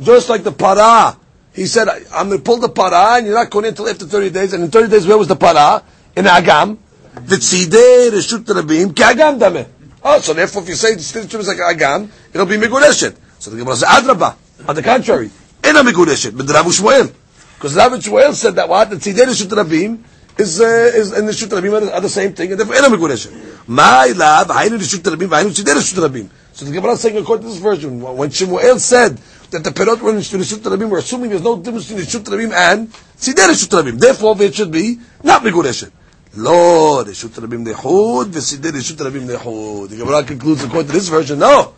Just like the para. He said, I'm going to pull the para, and you're not going until after 30 days. And in 30 days, where was the para? In Agam. V'tzidei Rishut Rabim, ki Agam dameh. Oh, so therefore, if you say the Tzidei is like Agam, it'll be Migureshet. So the Gemara says, Adraba. On the contrary, in a Migureshet, but Rav Shmuel. Because Rav Shmuel said that what? The Tzidei Rishut Rabim is, uh, is, and the Rishut Rabim are the same thing, and therefore, in a Migureshet. My love, Hainu Rishut Rabim, Hainu Tzidei Rishut Rabim. So the Gemara is saying, according to this version, when Shmuel said that the Perot were in Rishut Rabim, we're assuming there's no difference between Rishut Rabim and Tzidei Rishut Rabim. Therefore, it should be not Migureshet. לא, רשות רבים לחוד, וסידי רשות רבים לחוד. The Gemara concludes according to this version, no.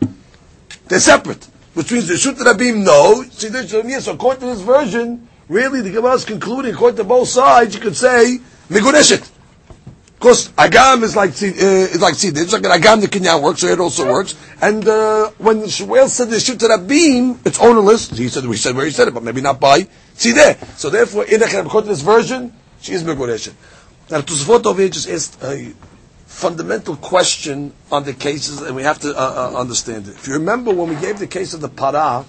They're separate. Which means Rishut Rabim, no. Siddei Rishut Rabim, yes. So according to this version, really the Gemara is concluding, according to both sides, you could say, Migureshet. Of course, agam is like tzid- uh, is like tzidin. It's like an agam the kinyan works, so it also works. And uh, when Shmuel said the the beam, it's ownerless. He said we said where he said it, but maybe not by tzideh. So therefore, in according to this version, she is megoreshet. Now, Tosfot over here just asked a fundamental question on the cases, and we have to uh, uh, understand it. If you remember when we gave the case of the para,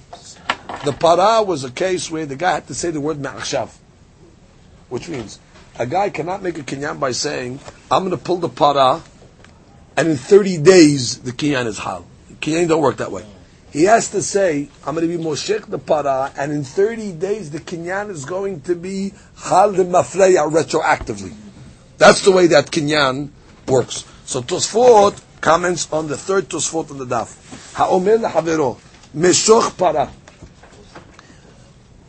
the para was a case where the guy had to say the word ma'akshav, which means a guy cannot make a kinyan by saying, I'm going to pull the para, and in 30 days the kinyan is hal. Kinyan don't work that way. He has to say, I'm going to be moshech the para, and in 30 days the kinyan is going to be hal the mafreya retroactively. That's the way that kinyan works. So Tosfot comments on the third Tosfot on the daf. Ha'omer lehavero, meshoch para.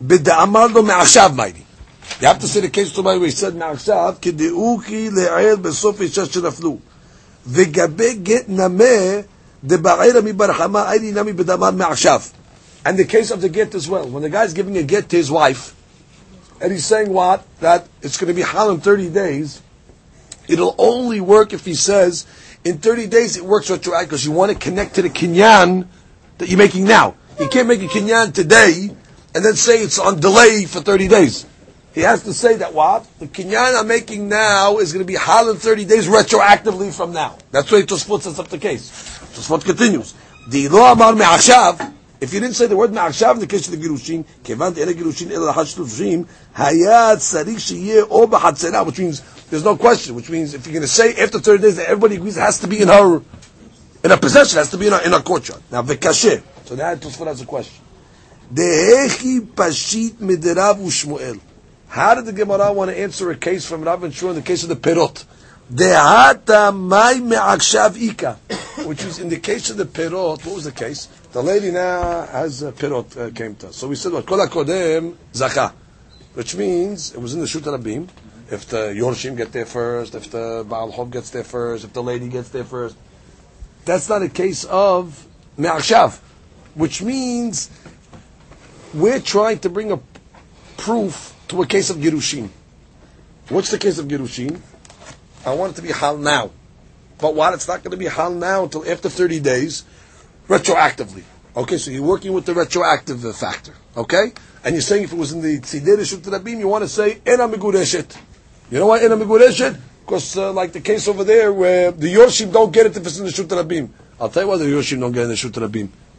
בדאמר לו מעכשיו מיילי. You have to say the case to my way, he said מעכשיו, כדאו כי לעיל בסוף אישה שנפלו. וגבי גט נמה, דבעילה מברחמה, היילי נמי בדאמר מעכשיו. And the case of the get as well. When the guy's giving a get to his wife, and he's saying what? That it's going to be hal in 30 days, it'll only work if he says, in 30 days it works retroactive, because you want to connect to the kinyan that you're making now. You can't make a kinyan today, and then say it's on delay for 30 days. He has to say that what? The kinyan I'm making now is going to be hal in 30 days retroactively from now. That's why Tosfot sets up the case. Tosfot continues. If you didn't say the word me'achshav in the case of the girushin, kevan ela girushin ela lahad shlushim, hayat tzarich sheyeh o b'chatzera, which means there's no question, which means if you're going to say after 30 days that everybody agrees it has to be in her, in her possession, has to be in her, in her courtyard. Now, v'kasheh. So now Tosfot has a question. Dehechi pashit midirav u'shmuel. How did the Gemara want to answer a case from Rav and Shua in the case of the Perot? Dehata mai me'akshav ika. Which is in the case of the Perot, what was the case? The lady now has a Perot uh, came to us. So we said what? Kol HaKodem Zaka. Which means, it was in the Shut Rabim. If the Yorshim get there first, if the Baal Hov gets there first, if the lady gets there first. That's not a case of me'akshav. Which means, we're trying to bring a proof to a case of Girushin. What's the case of Girushin? I want it to be hal now. But while It's not going to be hal now until after 30 days, retroactively. Okay, so you're working with the retroactive factor. Okay? And you're saying if it was in the Tzidei Rishut Rabim, you want to say, Ena Megureshet. You know why Ena Megureshet? Because uh, like the case over there where the Yoshim don't get it if it's in the Shut. I'll tell you why the Yoshim don't get it in the Shut.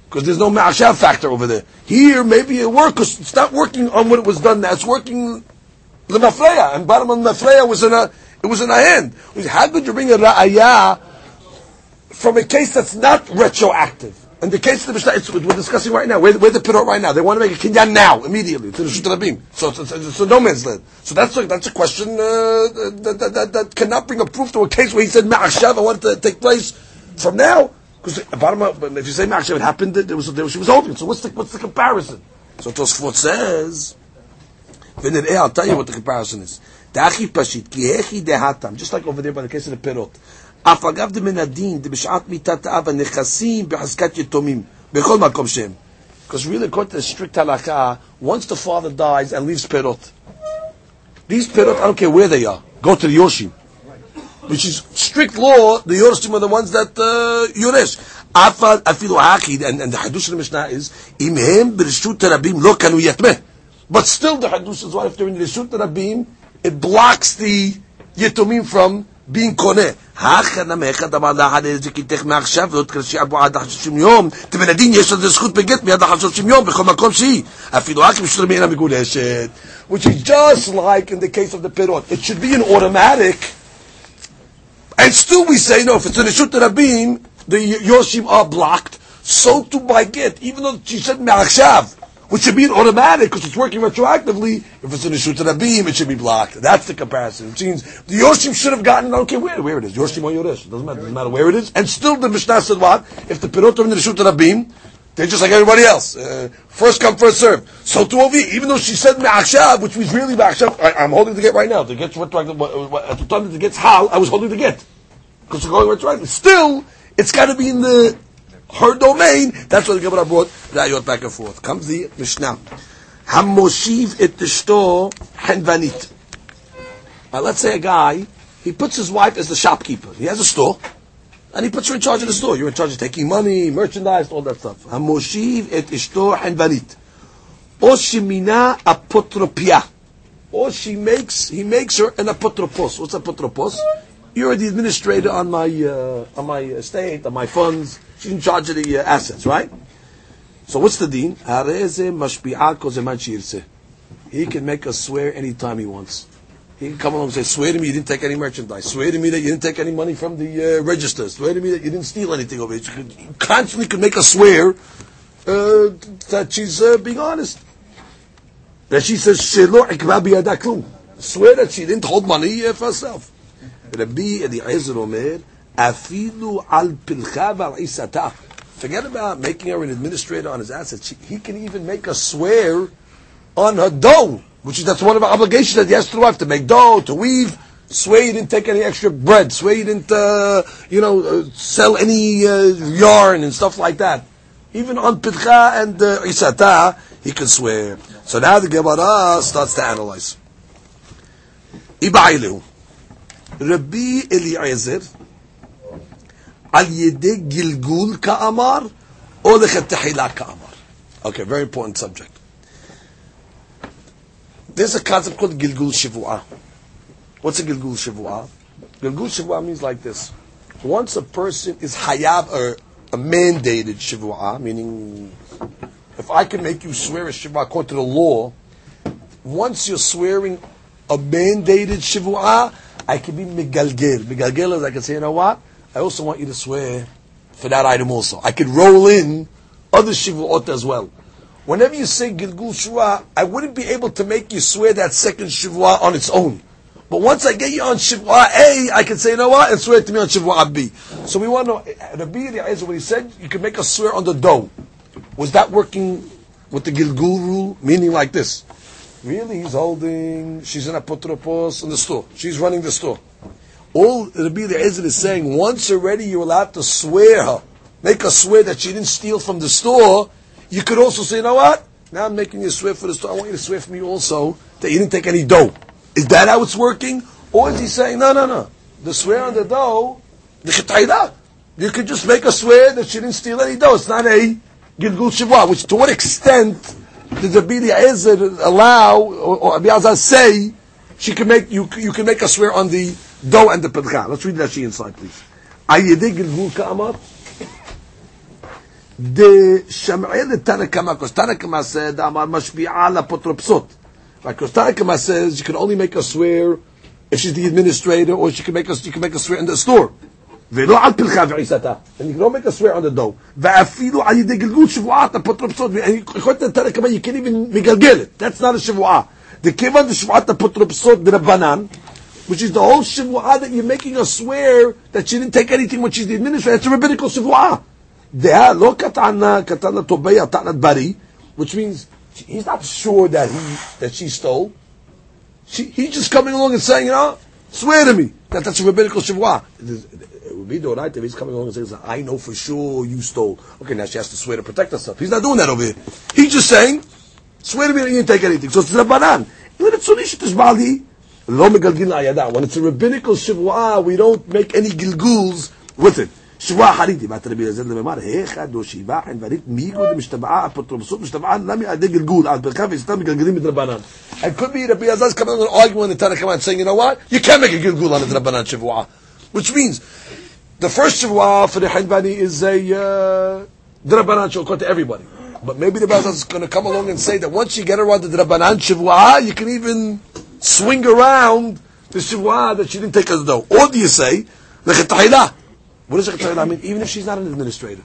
Because there's no Ma'ashav factor over there. Here, maybe it works, because it's not working on what it was done. It's working the Mafreya. And bottom of the Mafreya was in a, it was in a hand. How could you bring a Ra'ayah from a case that's not retroactive? And the case of the Mishnah, it's, we're discussing right now. Where, where the Pirot right now? They want to make a kinyan now, immediately, to the Shut Rabim. So it's, it's, it's a no man's land. So that's a, that's a question uh, that, that, that, that cannot bring a proof to a case where he said Ma'ashav, I want it to take place from now. Because bottom up, if you say Ma'ashav, it happened, there was, there was, she was holding. So what's the, what's the comparison? So Tosfot says, ונראה, I'll tell you what the comparison is. דאחי פשיט, כי הכי דהתם, just like over there by the case of the פירות. אף אגב דמן הדין, דבשעת מיתת אב הנכסים בחזקת יתומים, בכל מקום שהם. Because really, according to the strict halakha, once the father dies and leaves perot, these perot, I don't care where they are, go to the Yoshim. Which is strict law, the Yoshim are the ones that uh, Yoresh. Afa afilu haki, and, and the Hadush of the Mishnah is, im hem b'rishut rabim lo kanu yatmeh. But still the Hadush is why if they're in the Rishut Rabim, it blocks the Yetomim from being koneh. הכנה מאחד אמר לאחד איזה כי תך מעכשיו ועוד קרשי אבו עד החשושים יום תבין הדין יש לזה זכות בגט מיד החשושים יום בכל מקום שהיא אפילו רק בשביל מינה מגולשת which is just like in the case of the pirot it should be an automatic and still we say, no, if it's a Rishut Rabim, the Yoshim are blocked, so to by get, even though she said Me'achshav, which should be automatic because it's working retroactively. If it's in the Rabim, it should be blocked. That's the comparison. It means the Yoshim should have gotten, I don't care where, where it is, Yoshim or Yoresh, it doesn't matter, doesn't matter where it is. And still the Mishnah said what? If the Pirot are in the Shut Rabim, they're just like everybody else. Uh, first come, first serve. So to Ovi, even though she said Me'achshav, which was really Me'achshav, I, I'm holding the get right now. The get retroactive, at the time the get's Hal, I was holding the get. Because we're going retroactive. Still, it's got to be in the her domain. That's why the Gemara brought Rayot back and forth. Comes the Mishnah. Hamoshiv et tishto henvanit. Now let's say a guy he puts his wife as the shopkeeper. He has a store, and he puts you in charge of the store. You're in charge of taking money, merchandise, all that stuff. Hamoshiv et ishto hanvarit. Or shemina apotropia. Or she makes, he makes her an apotropos. What's apotropos? You're the administrator on my, uh, on my estate, on my funds. She's in charge of the uh, assets, right? So what's the deen? He can make us swear anytime he wants. He can come along and say, swear to me you didn't take any merchandise. Swear to me that you didn't take any money from the uh, register. Swear to me that you didn't steal anything over. You, could, constantly could make us swear uh, that she's uh, being honest. That she says. Swear that she didn't hold money uh, for herself. Rabbi Eliezer Omer, afilu al pilcha v'al Forget about making her an administrator on his assets. She, he can even make her swear on her dough, which is that's one of our obligations that he has to to make dough, to weave. swear you didn't take any extra bread. swear you didn't, uh, you know, uh, sell any uh, yarn and stuff like that. Even on Pitcha and uh, Isata, he could swear. So now the Gemara starts to analyze. Ibailu. Rabbi Eliezer al yede gilgul ka'amar o lechet tehila ka'amar. Okay, very important subject. There's a concept called Gilgul Shivua. What's a Gilgul Shivua? Gilgul Shivua means like this. Once a person is hayab, or a mandated Shivua, meaning if I can make you swear a Shivua according to the law, once you're swearing a mandated Shivua, I can be Migalgel. Migalgel is I can say, you know what? I also want you to swear for that item also. I could roll in other Shivuot as well. Whenever you say Gilgul Shua, I wouldn't be able to make you swear that second Shivua on its own. But once I get you on Shivua A, I can say, you know what, and swear to me on Shivua B. So we want to know, eh, Rabbi Eliezer, when he said you can make a swear on the dough, was that working with the Gilgul rule? Meaning like this. Really, he's holding, she's an apotropos in the store. She's running the store. All Rabbi Eliezer is saying, once already you're allowed to swear her, make a swear that she didn't steal from the store, you could also say, you know what? Now I'm making you swear for the store. I want you to swear for me also that you didn't take any dough. Is that how it's working? Or is he saying, no, no, no. The swear on the dough, the chitayda. You could just make a swear that she didn't steal any dough. It's not a Gilgul Shavua, which to what extent did Rabbi Eliezer allow, or, or say, she can make, you, you can make a swear on the dough and the pedcha. Let's read that she inside, please. Ayyedei Gilgul Ka'amar, the Sham'el Tanakama, because Tanakama said, Amar Mashbi'a la Potropsot. Right, because Tanakama says you can only make a swear if she's the administrator, or she can make a, you can make a swear in the store. ולא על פלחה ועיסתה. And you can only make a swear on the dough. ואפילו על ידי גלגול שבועת אפוטרופסות. יכולת לתת you can't even מגלגל it. That's not a שבועה. The כיוון דשבועת אפוטרופסות דרבנן, which is the whole שבועה that you're making a swear that she didn't take anything when she's the administrator. It's a rabbinical שבועה. Deha lo katana katana tobeya tanat bari, which means he's not sure that he that she stole. She, he's just coming along and saying, you know, swear to me that that's a rabbinical shavua. It would be the right if he's coming along and says, I know for sure you stole. Okay, now she has to swear to protect herself. He's not doing that over here. He's just saying, swear to me that you didn't take anything. So it's a banan. When it's a rabbinical shavua, we don't make any gilguls with it. שבועה חריתי, באת רבי אלעזר למאמר, היכד או שבעה חנברית מיגו דמשתבעה אפוטרופסות משתבעה למי עדי גלגול, על פרקה וסתם מגלגלים מדרבנן. And could be Rabbi Elazar's coming on and arguing the Tanakh and saying, you know what, you can't make a gilgul on the drabanan shavua. Which means, the first shavua for the Hanbani is a uh, drabanan shavua to everybody. But maybe the Elazar is going to come along and say that once you get around the drabanan shavua, you can even swing around the shavua that she didn't take as though. Or do you say, the chetaylah, what does Shechet mean? Even if she's not an administrator.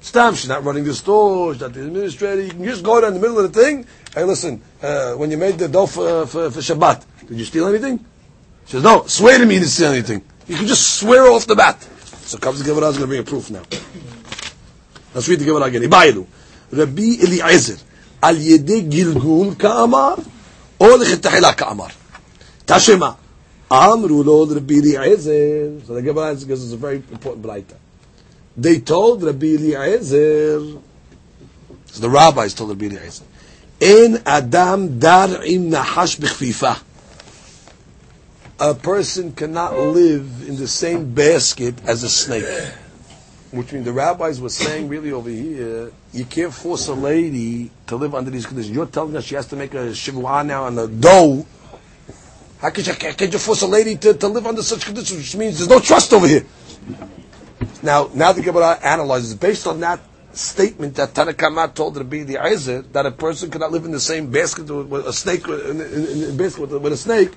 Stam, she's not running the store, she's not the administrator. You can just go down the middle of the thing. Hey, listen, uh, when you made the dough for, for, for, Shabbat, did you steal anything? She says, no, swear to me you didn't steal anything. You can just swear off the bat. So comes the Gemara is going to bring a proof now. Let's read the Gemara again. Ibayilu. Rabbi Eliezer. Al yede gilgul ka'amar. O lechetahila ka'amar. Tashema. Amru lo Rabbi Eliezer. So the Gemara gives us a very important braita. They told Rabbi Eliezer, so the rabbis told Rabbi Eliezer, En Adam dar im nahash b'chfifa. a person cannot live in the same basket as a snake. Which means the rabbis were saying really over here, you can't force a lady to live under these conditions. You're telling us she has to make a shivua now on the dough. How could you, could you force a lady to, to live under such conditions? Which means there's no trust over here. Now, now the Gemara analyzes based on that statement that Tanakama told Rabbi Eliezer that a person cannot live in the same basket with, a snake in, in, in, in basket with, with a snake.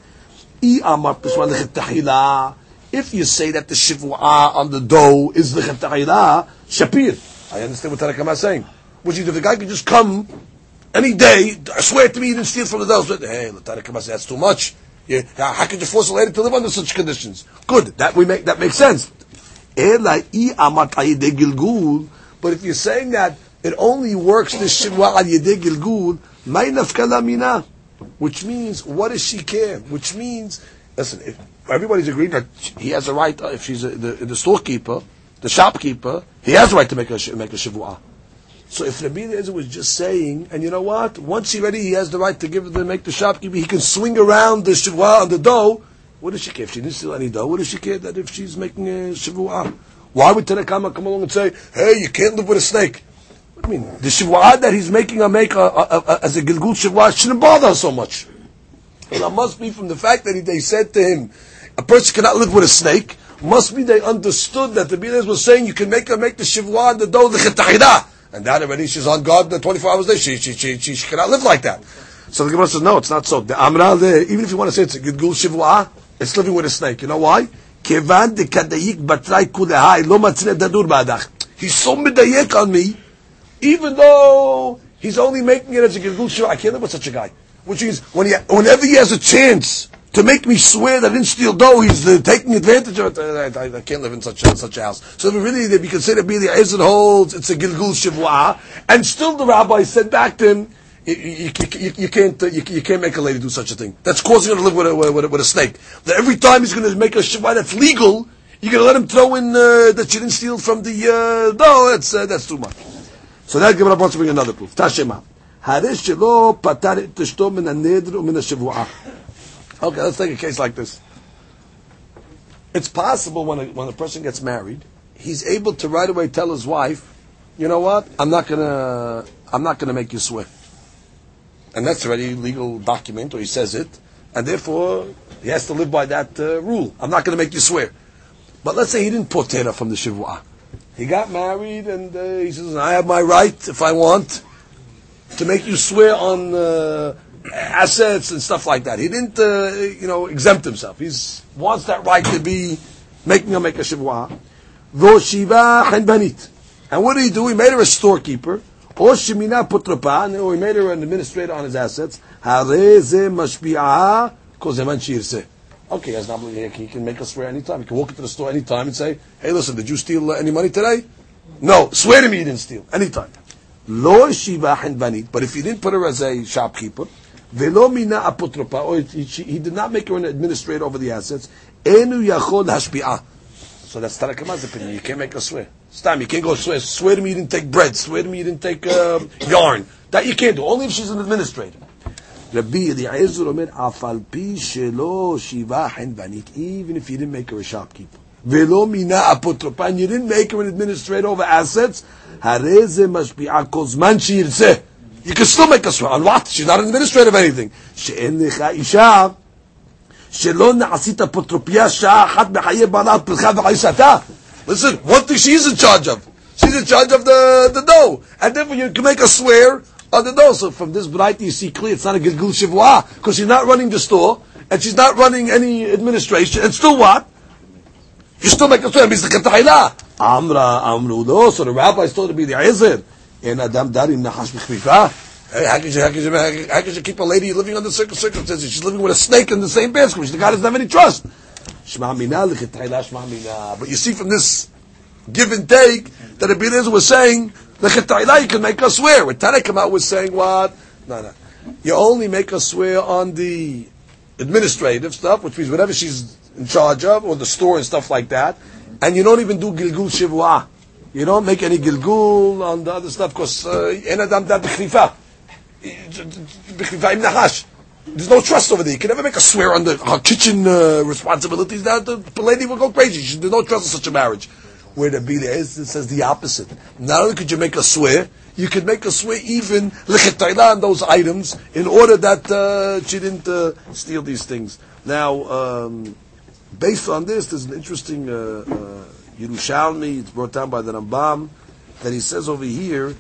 If you say that the shivua on the dough is the chetahila, shapir. I understand what Tanakama is saying. Which is if the guy could just come any day, swear to me he didn't steal from the dough. Hey, Tanakama says that's too much. How could you force a lady to live under such conditions? Good, that we make that makes sense. But if you're saying that it only works the shivwa al yedei gilgul. Which means, what does she care? Which means, listen, if everybody's agreed that he has a right, if she's a, the, the storekeeper, the shopkeeper, he has a right to make a, make a shivua. So if Rabbi Eliezer was just saying, and you know what? Once he's ready, he has the right to give the make the shopkeeper. He can swing around the shivua on the dough. What does she care if she didn't steal any dough? What does she care that if she's making a shivua? Why would Tanakama come along and say, "Hey, you can't live with a snake"? What do you mean? The shivua that he's making a make a, a, a, as a gilgul shivua shouldn't bother us so much. And it must be from the fact that he, they said to him, a person cannot live with a snake. Must be they understood that the Bilas was saying you can make her make the shivua the dough the chetahida. And that already she's on guard the 24 hours a day. She, she, she, she, she cannot live like that. So the Gemara says, no, it's not so. The Amra, the, even if you want to say it's a gilgul shivua, it's living with a snake. You know why? כיוון דכדאיק בתראי כולהי לא מצנה דדור בעדך. He's so מדייק on me, even though he's only making it as a gilgul shivua. I can't live with such a guy. Which means, when he, whenever he has a chance to make me swear that I didn't steal dough, he's uh, taking advantage of it. I, I, I, can't live in such a, such a house. So if really, they be considered being the Ezer holds, it's a Gilgul Shivwa, and still the rabbi said back to him, you, you, you, you can't uh, you, can't make a lady do such a thing. That's causing her to live with a, with a, with a snake. That every time he's going to make a shivwa that's legal, you're going to let him throw in uh, that you didn't steal from the uh, no. That's uh, that's too much. So that Gemara wants to bring another proof. Tashema, harish shelo patar tishto min anedr min shivua. Okay, let's take a case like this. It's possible when a, when a person gets married, he's able to right away tell his wife, you know what, I'm not gonna, I'm not gonna make you swear. And that's already legal document, or he says it, and therefore he has to live by that uh, rule. I'm not gonna make you swear. But let's say he didn't put Tera from the Shivua. He got married and uh, he says, I have my right, if I want, to make you swear on uh, assets and stuff like that. He didn't, uh, you know, exempt himself. He wants that right to be making a make a shivua. Vo shiva banit. And what did he do? He made her a storekeeper. Or shemina putrapa, or he made her an administrator on his assets. Hare ze mashbi'ah kozeman shirse. Okay, he has an. He can make us swear anytime. He can walk into the store anytime and say, "Hey, listen, did you steal uh, any money today?" No, swear to me you didn't steal anytime. Lo shiva banit. But if he didn't put her as a shopkeeper, velo mina apotropa, or he, did not make her an administrator over the assets, enu yachol hashbi'ah. So that's Tarakama's opinion. You can't make her swear. Stam, you can't go swear. Swear to me you didn't take bread. Swear to me you didn't take um, yarn. That you can't do. Only if she's an administrator. Rabbi Eliezer Omer, afal pi shelo shiva henvanit, even if you didn't make her a shopkeeper. Velo mina you didn't make her an administrator over assets, hareze mashbi'a kozman shirzeh. You can still make a swear. On what? She's not an administrator of anything. שאין לך אישה שלא נעשית אפוטרופיה שעה אחת בחיי בעלה על פרחה וחייסתה. Listen, one thing she's in charge of. She's in charge of the, the dough. And therefore you can make a swear on the dough. So from this bright you see clear it's not a Gilgul Shivua, because she's not running the store, and she's not running any administration, and still what? You still make a swear, means the Katahila. Amra, Amru, no. So the rabbis told to be the Ezer. And Adam Darim Nahash B'chmifa. Hey, how could, you, how, could you, you keep a lady living under certain circumstances? She's living with a snake in the same basket, which the guy doesn't have any trust. But you see from this give and take that Rabbi Eliezer was saying you can make us swear. When Tanakh was saying what? No, no. You only make us swear on the administrative stuff, which means whatever she's in charge of, or the store and stuff like that. And you don't even do gilgul shivua. You don't make any gilgul on the other stuff because adam da b'chrifa. B'chrifa im nachash. there's no trust over there. You can never make a swear on the her kitchen uh, responsibilities. Now the lady will go crazy. She, there's no trust in such a marriage. Where the Bida is, it says the opposite. Not only could you make a swear, you could make a swear even lichetayla on those items in order that uh, she didn't uh, steal these things. Now, um, based on this, there's an interesting uh, uh, Yerushalmi. It's brought down by the Rambam that he says over here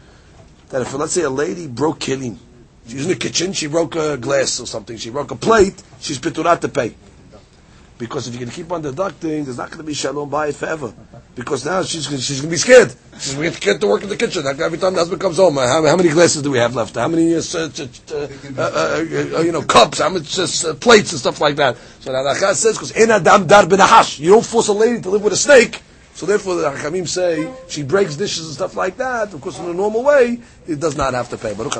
that if let's say a lady broke kelim, she's in the kitchen, she broke a glass or something, she broke a plate, she's piturat to pay. Because if going to keep on deducting, there's not going to be shalom bayit forever. Because now she's she's going to be scared. She's going to get to work in the kitchen. Every time the husband comes home, how, how many glasses do we have left? How many uh, uh, uh, uh, you know cups? How much uh, plates and stuff like that? So now the says because en adam dar benahash. You don't force a lady to live with a snake. So therefore, the Hakamim say she breaks dishes and stuff like that. Of course, in a normal way, it does not have to pay. Baruch